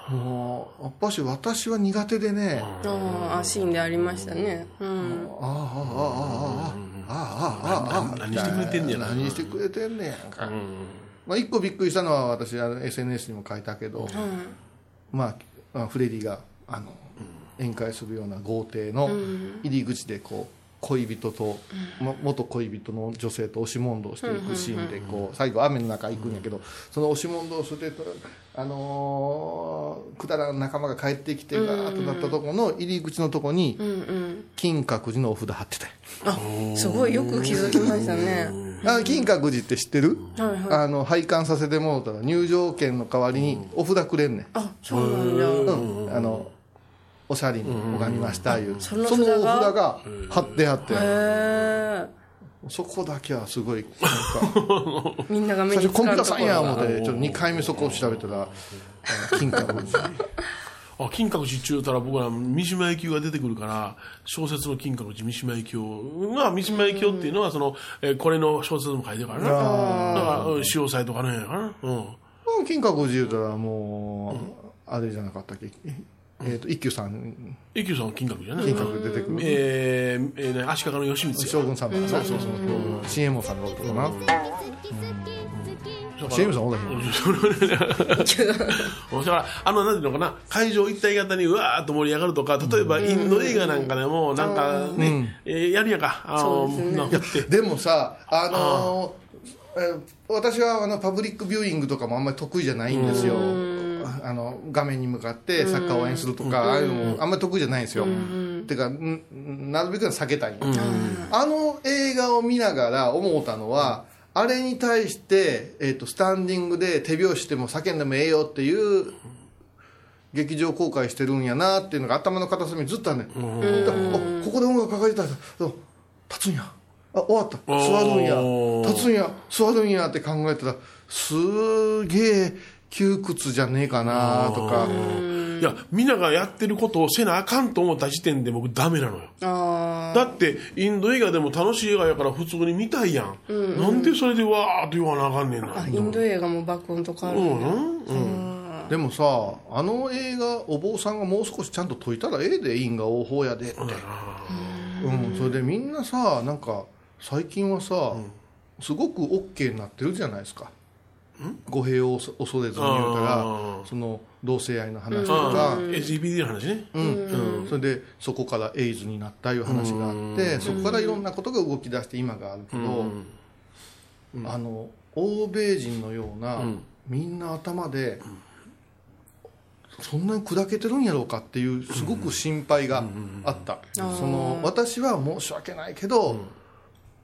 もうやっぱし私は苦手でね、ああシーンでありましたね。うん。ああああああああああああ何してくれてんねやな何してくれてんねやんか、まあ、一個びっくりしたのは私 SNS にも書いたけど、まあ、フレディがあの宴会するような豪邸の入り口でこう恋人と、ま元恋人の女性と押し問答していくシーンでこう最後雨の中行くんやけどその押し問答してあのーくだらん仲間が帰ってきてガーッとなったとこの入り口のとこに金閣寺のお札貼ってたよ。あすごいよく気づきましたね。あ金閣寺って知ってる、はいはい。あの拝観させてもらったら入場券の代わりにお札くれんねん、あそうなんだ。うん。あのおしゃれに拝みましたいう、そのそのお札が貼ってあって、へえそこだけはすごい なんか。みんなが目最初コンピューターさんや思ってちょっと2回目そこを調べたら金閣寺。あ金閣寺中たら僕は三島由紀夫が出てくるから小説の金閣寺三島由紀夫が三島由紀夫っていうのはその、えーこれの小説も書いてるからな。だからうん潮騒とかねうん。金閣寺言うたらもう、あれじゃなかったっけ？えっ、と一休さん。一休さんは金閣寺ね金閣寺出てくる、えーえーね足利の義満や。将軍様。がそうそうそう新右衛門さんがおるとかな新右衛門さんおらへんだからあのなんていうのかな。会場一体型にうわーっと盛り上がるとか例えばインド映画なんかでもなんかね、えーやるやんか。あのそうですね。でもさあのー私はあのパブリックビューイングとかもあんまり得意じゃないんですよあの画面に向かってサッカーを応援するとかああいうのもあんまり得意じゃないんですよていうかなるべく避けたいあの映画を見ながら思ったのはあれに対して、えー、とスタンディングで手拍子しても叫んでもええよっていう劇場公開してるんやなっていうのが頭の片隅にずっとあるねんここで音楽かかりたい立つんやあ終わった座るんや立つんや座るんやって考えたらすげえ窮屈じゃねえかなとか。いや皆がやってることをせなあかんと思った時点で僕ダメなのよ。あだってインド映画でも楽しい映画やから普通に見たいやん、なんでそれでわーっと言わなあかんねんなインド映画も爆音とかあるうんだ。んうん。でもさあの映画お坊さんがもう少しちゃんと解いたらええで因果応報やでって。うんそれでみんなさなんか最近はさ、すごく OK になってるじゃないですか語弊を恐れずに言うたらその同性愛の話とあか、あ LGBT の話ね、うん。それでそこからエイズになったいう話があってそこからいろんなことが動き出して今があるけど、あの欧米人のような、みんな頭で、そんなに砕けてるんやろうかっていうすごく心配があった、その私は申し訳ないけど、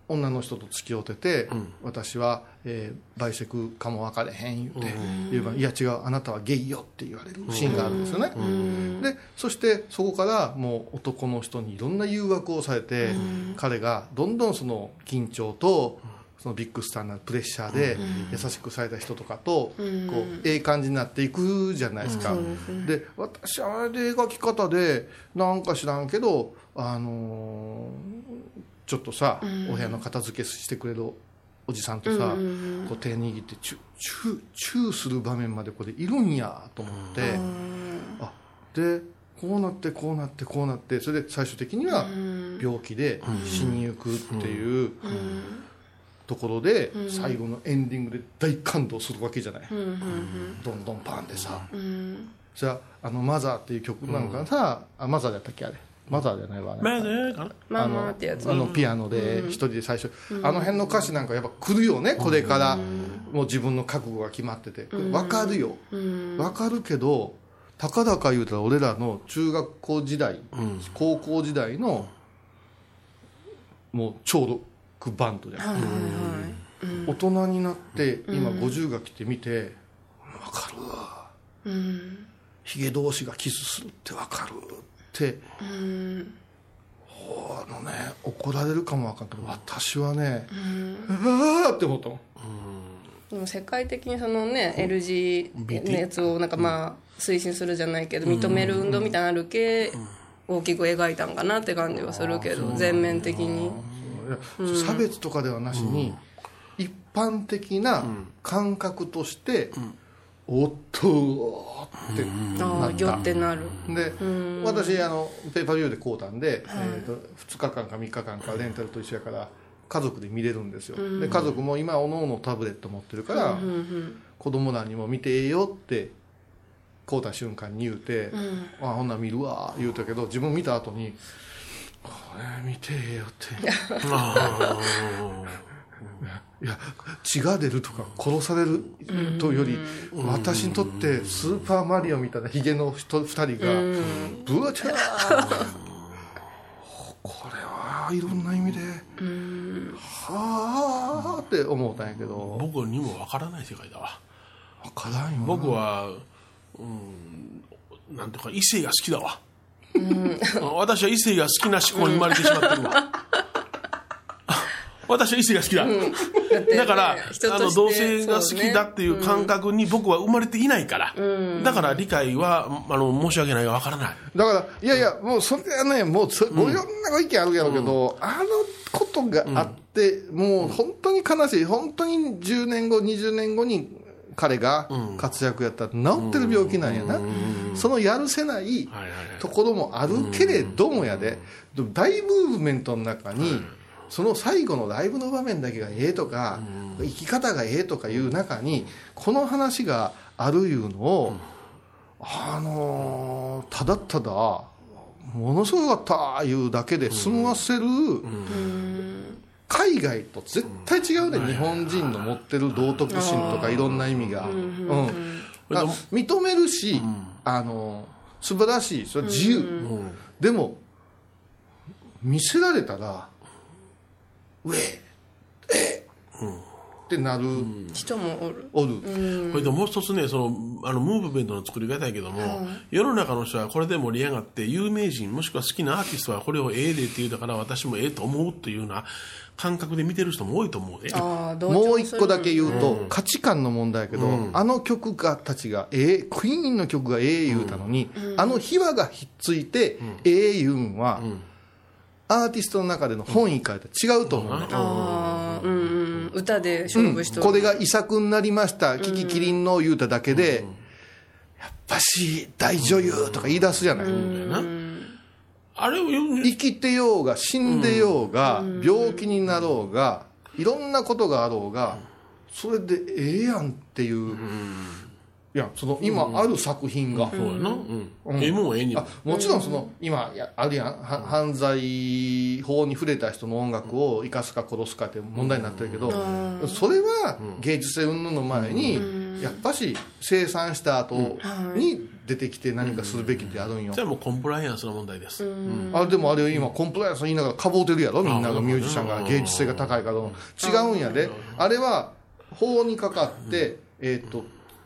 女の人と付き合ってて、私は、えーバイセクかも分かれへん言うて、言えばいや違うあなたはゲイよって言われるシーンがあるんですよね、でそしてそこからもう男の人にいろんな誘惑をされて、彼がどんどんその緊張とそのビッグスターなプレッシャーで優しくされた人とかとこうええ感じになっていくじゃないですか、で私はあれで描き方でなんか知らんけどあのーちょっとさ、お部屋の片付けしてくれるおじさんとさ、こう手握ってチュチュチューする場面までここでいるんやと思って、あでこうなってこうなってこうなってそれで最終的には病気で死にゆくっていうところで最後のエンディングで大感動するわけじゃない、どんどんパンでさ、じゃああの「マザー」っていう曲なんかさ、あマザーだったっけあれマザーじゃないわ。ねまあねかなママってやつ。あのピアノで一人で最初、あの辺の歌詞なんかやっぱ来るよね？これから、もう自分の覚悟が決まってて。分かるよ、分かるけどたかだか言うたら俺らの中学校時代、高校時代のもう超ロックバンドじゃん、大人になって今50が来てみて分かるわ。ヒゲ同士がキスするって分かるってあのね怒られるかも分かんない。けど私はねうわーって思ったもん。でも世界的にそのね LG のやつをなんかまあ推進するじゃないけど認める運動みたいなのあるけ大きく描いたんかなって感じはするけど全面的に。差別とかではなしに、一般的な感覚として、おっとってああギョってなる。で私あのペーパービューで買うたんで、えーと2日間か3日間かレンタルと一緒やから家族で見れるんですよ、で家族も今おのおのタブレット持ってるから、子供らにも見てええよって買うた瞬間に言うて「あほんなら見るわ」言うたけど自分見た後に「これ見てええよ」って。あいや血が出るとか殺されるというより私にとってスーパーマリオみたいなヒゲの人2人がブワチャー。これはいろんな意味ではあって思ったんやけーど。僕にもわからない世界だわ。分からんよな。僕はうんなんていうか異性が好きだわ、私は異性が好きな思考に生まれてしまってるわ、私は異性が好きだ、だから、あの同性が好きだっていう感覚に僕は生まれていないから、だから理解はあの申し訳ないがわからない。だからいやいやもうそれはねもうそいろんなご意見あるやろうけど、あのことがあって、もう本当に悲しい本当に10年後20年後に彼が活躍やったら治ってる病気なんやな、そのやるせないところもあるけれどもやで、大ムーブメントの中に、その最後のライブの場面だけがええとか、生き方がええとかいう中にこの話があるいうのを、あのーただただものすごかったいうだけで済ませる、海外と絶対違うね、日本人の持ってる道徳心とかいろんな意味が、うんあ認めるし、あの素晴らしいそれは自由、でも見せられたら「うええってなる、人もおる。おる、これでもう一つねそのあのムーブメントの作り方やけども、世の中の人はこれで盛り上がって有名人もしくは好きなアーティストはこれをええでって言うだから私もええと思うというような感覚で見てる人も多いと思うでああ同もう一個だけ言うと、価値観の問題やけど、あの曲がたちがええクイーンの曲がええ言うたのに、あの秘話がひっついて、ええ言うんは、アーティストの中での本意から違うと思うね、うんうん。歌で勝負しとる、これが遺作になりました「キキキリンの」言うただけで、やっぱし大女優とか言い出すじゃない、あれを読ん生きてようが死んでようが、病気になろうがいろんなことがあろうがそれでええやんっていう、いやその今ある作品が、そうやな、うん。ええもええにあもちろんその、今やあるやん。は犯罪法に触れた人の音楽を生かすか殺すかって問題になってるけど、それは芸術性云々の前に、やっぱし生産した後に出てきて何かするべきであるんよ、それはもうコンプライアンスの問題です、あでもあれ今コンプライアンス言いながらかぼうてるやろみんながミュージシャンが芸術性が高いから。違うんやで。あれは法にかかって、えー、と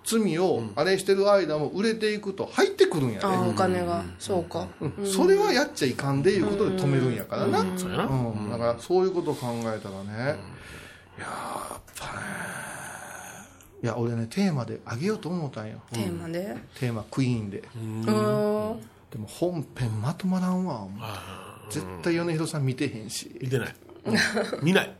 罪をあれしてる間も売れていくと入ってくるんやで、ああお金が、そうか、それはやっちゃいかんでいうことで止めるんやからな、うん。そうやな、だからそういうことを考えたらね、いややっぱね。いや俺ねテーマであげようと思ったんよ。テーマで？テーマクイーンで。うん。でも本編まとまらんわ。絶対米広さん見てへんし。見てない、見ない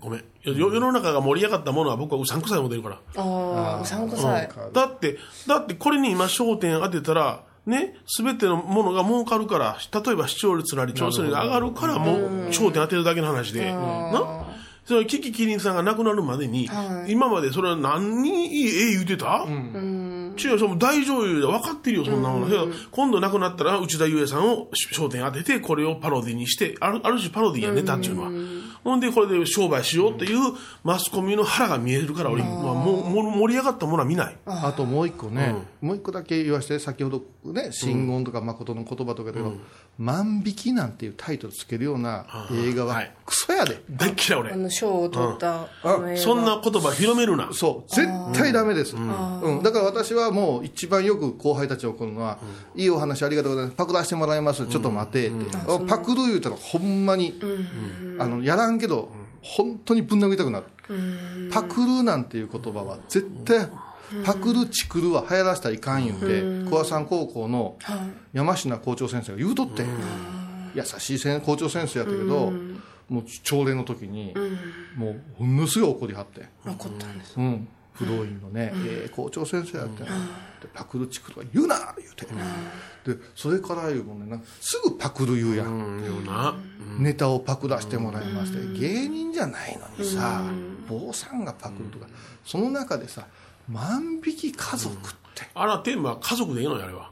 ごめん。よ世の中が盛り上がったものは僕はうさんくさいも出るから。ああうさんくさい、だってだってこれに今焦点当てたらね全てのものが儲かるから例えば視聴率なり調査率が上がるからもう焦点当てるだけの話で。な？それキキキリンさんが亡くなるまでに、今までそれは何にええ言うてた、違う、その大女優で分かってるよ、そんなもの。けど今度亡くなったら、内田裕也さんを焦点当てて、これをパロディにして、あるある種パロディやネタっていうのは。ほん。で、これで商売しようっていうマスコミの腹が見えるから、俺、まあ、も盛り上がったものは見ない。あともう一個ね、もう一個だけ言わせて先ほどね「真言」とか誠の言葉とかだけど「万引き」なんていうタイトルつけるような映画ははい。クソやで、大っ嫌い、俺。あの賞を取ったそんな言葉広めるな。そう。絶対ダメです、うん。だから私はもう一番よく後輩たちに送るのは「いいお話ありがとうございます。パクらせてもらいます、ちょっと待て」って、パクる言うたらほんまに、あのやらんけど本当にぶん殴りたくなる。パクるなんていう言葉は絶対パクるチクるは流行らせたらいかん言うて桑さん高校の山科校長先生が言うとって優しい先校長先生やったけどもう朝礼の時にもうものすごい怒りはって。怒ったんですうん。不動院のね、ええ校長先生やって、でパクるチクるは言うな言うて、でそれから言うもんねすぐパクる言うやん、うんよな。ネタをパクらしてもらいまして、芸人じゃないのにさ、坊さんがパクるとか、その中でさ万引き家族って、あらテーマは家族でいいのよあれは。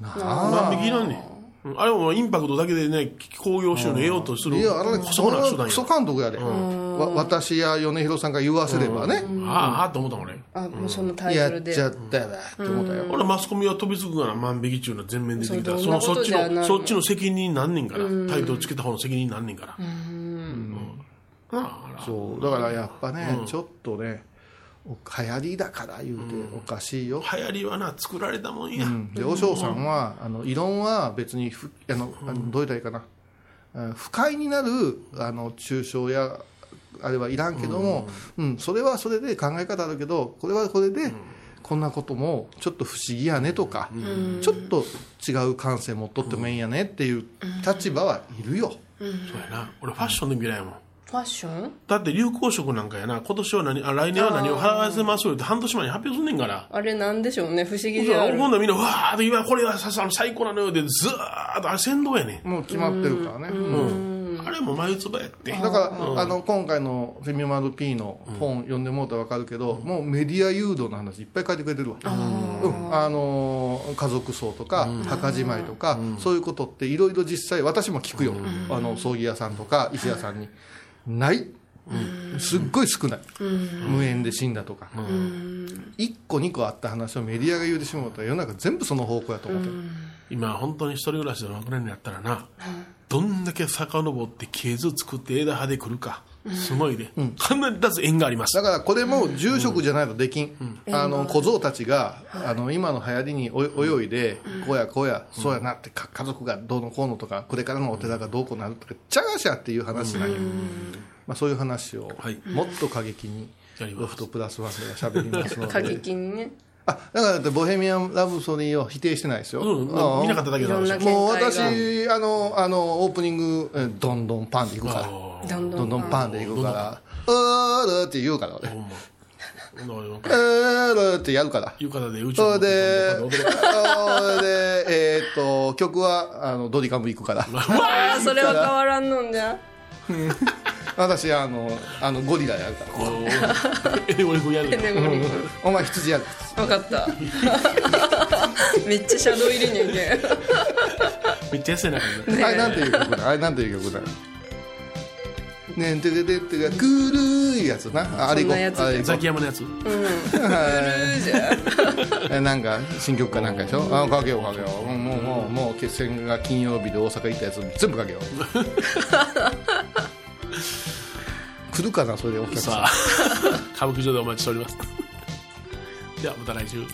万引きなんねん。うん。あれもインパクトだけでね興行収入得ようとするいやあれ細くな手段クソよ監督やで、わ私や米広さんが言わせればね、ああああと思ったもん俺あもうそのタイトルで。やっちゃったわって思ったよ、俺マスコミは飛びつくから万引き中の全面出てきた。らそのそっちのそっちの責任になんねんから。タイトルつけた方の責任になんねんから。うん。ああそう。だからやっぱね、ちょっとねお流行りだから言うておかしいよ、流行りはな作られたもんや、うん。で和尚さんはあの異論は別にふあのあのどう言ったらいいかな。あ不快になるあの抽象やあれはいらんけども、うん。それはそれで考え方あるけどこれはこれで、こんなこともちょっと不思議やねとか、ちょっと違う感性持っとってもいいんやねっていう立場はいるよ、そうやな。俺ファッションで見らやもんファッション？だって流行色なんかやな。今年は何あ来年は何を払わせますよって半年前に発表すんねんから。あれなんでしょうね。不思議ほであるんならみんなわーって今これがささ最高なのよでずーっとあれ先導やねん。もう決まってるからね、うん。あれも眉唾やって。だから、あの今回のフェミマル P の本読んでもらったら分かるけど、もうメディア誘導の話いっぱい書いてくれてるわ、うん。あのー家族葬とか、墓じまいとか、そういうことっていろいろ実際私も聞くよ、あの葬儀屋さんとか石屋さんにない、すっごい少ない、無縁で死んだとか、1個2個あった話をメディアが言うてしまうと世の中全部その方向やと思ってる、今本当に一人暮らしで亡くなるんやったらな、どんだけ遡って系図作って枝葉で来るかすごいで、必ず縁があります。だからこれも住職じゃないとできん、あの小僧たちが、あの今の流行りにお泳いで、こうやこうや、そうやなってか家族がどうのこうのとかこれからのお寺がどうこうなるとかちゃがしゃっていう話なんよ、まあ、そういう話をはい。もっと過激にロフトプラスワンではしゃべりますの 過で激にねあだからだってボヘミアン・ラブソディを否定してないですよ、うん見なかっただけもう私あのあのオープニングえどんどんパンでいくから。あどんどんパンでいくから「あーる」って言うから。俺ーほんま。ほんならなん「かあーる」ってやるから。浴衣で宇宙それでの、それで、えーっと、曲は、あの、ドリカム行くから。それは変わらんのんじゃ 私、あの、あの、ゴリラやるから。えで俺こうやるねごりお前、羊やる。分かった。めっちゃシャドウ入れにゃいけ。ん めっちゃ痩せな感じあれ、なんていう曲だ？あれ、なんていう曲だ？ねんてけてってが、くるいやつな。ああれ行こう。そんなやつあれザキヤマのやつ。ルーじゃ なんか、新曲かなんかでしょ？あ、かけようかけよう。うんもう、もう、もう、決戦が金曜日で大阪行ったやつ、全部かけよう。来るかな、それでお客さん。歌舞伎町でお待ちしております。ではまた来週。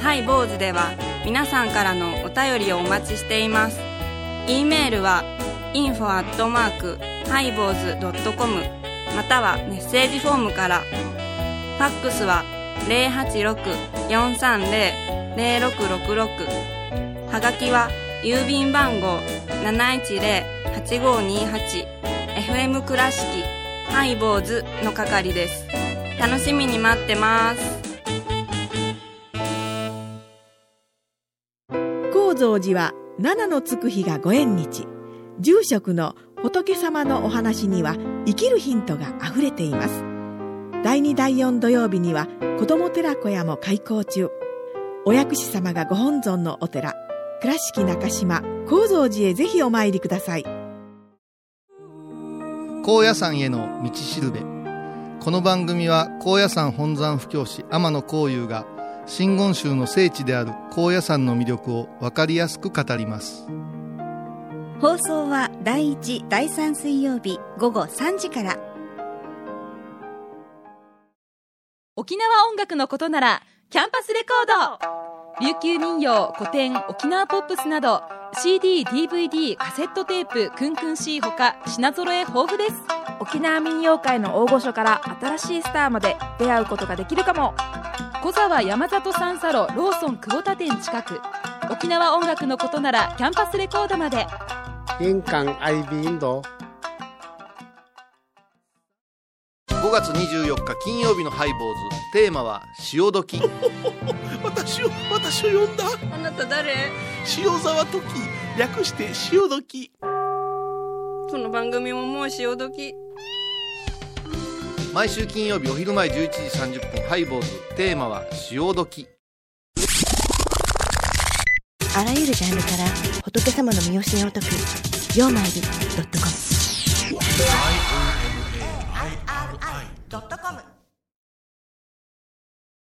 ハイボーズでは皆さんからのお便りをお待ちしています。e メールは info ハイボーズドットコムまたはメッセージフォームから。ファックスは086-430-0666はがきは郵便番号 710-8528FM 倉敷ハイボーズの係です。楽しみに待ってます。高蔵寺は七のつく日がご縁日住職の仏様のお話には生きるヒントがあふれています。第2第4土曜日には子ども寺小屋も開校中。お薬師様がご本尊のお寺倉敷中島・高蔵寺へぜひお参りください。高野山への道しるべ。この番組は高野山本山布教師天野幸雄が真言宗の聖地である高野山の魅力を分かりやすく語ります。放送は第1、第3水曜日午後3時から。沖縄音楽のことならキャンパスレコード。琉球民謡古典沖縄ポップスなど CD/DVD カセットテープクンクン C ほか品揃え豊富です。沖縄民謡界の大御所から新しいスターまで出会うことができるかも。小沢山里三佐路ローソン久保田店近く。沖縄音楽のことならキャンパスレコードまで印港 IB 印度5月24日金曜日のハイボーズ。テーマは潮時。私を私を呼んだ？あなた誰？塩沢時。略して潮時。この番組ももう潮時。毎週金曜日お昼前11時30分ハイボーズ。テーマは潮時あらゆるジャンルから仏様の身教えを解く「曜マイルドットコム」ドットコム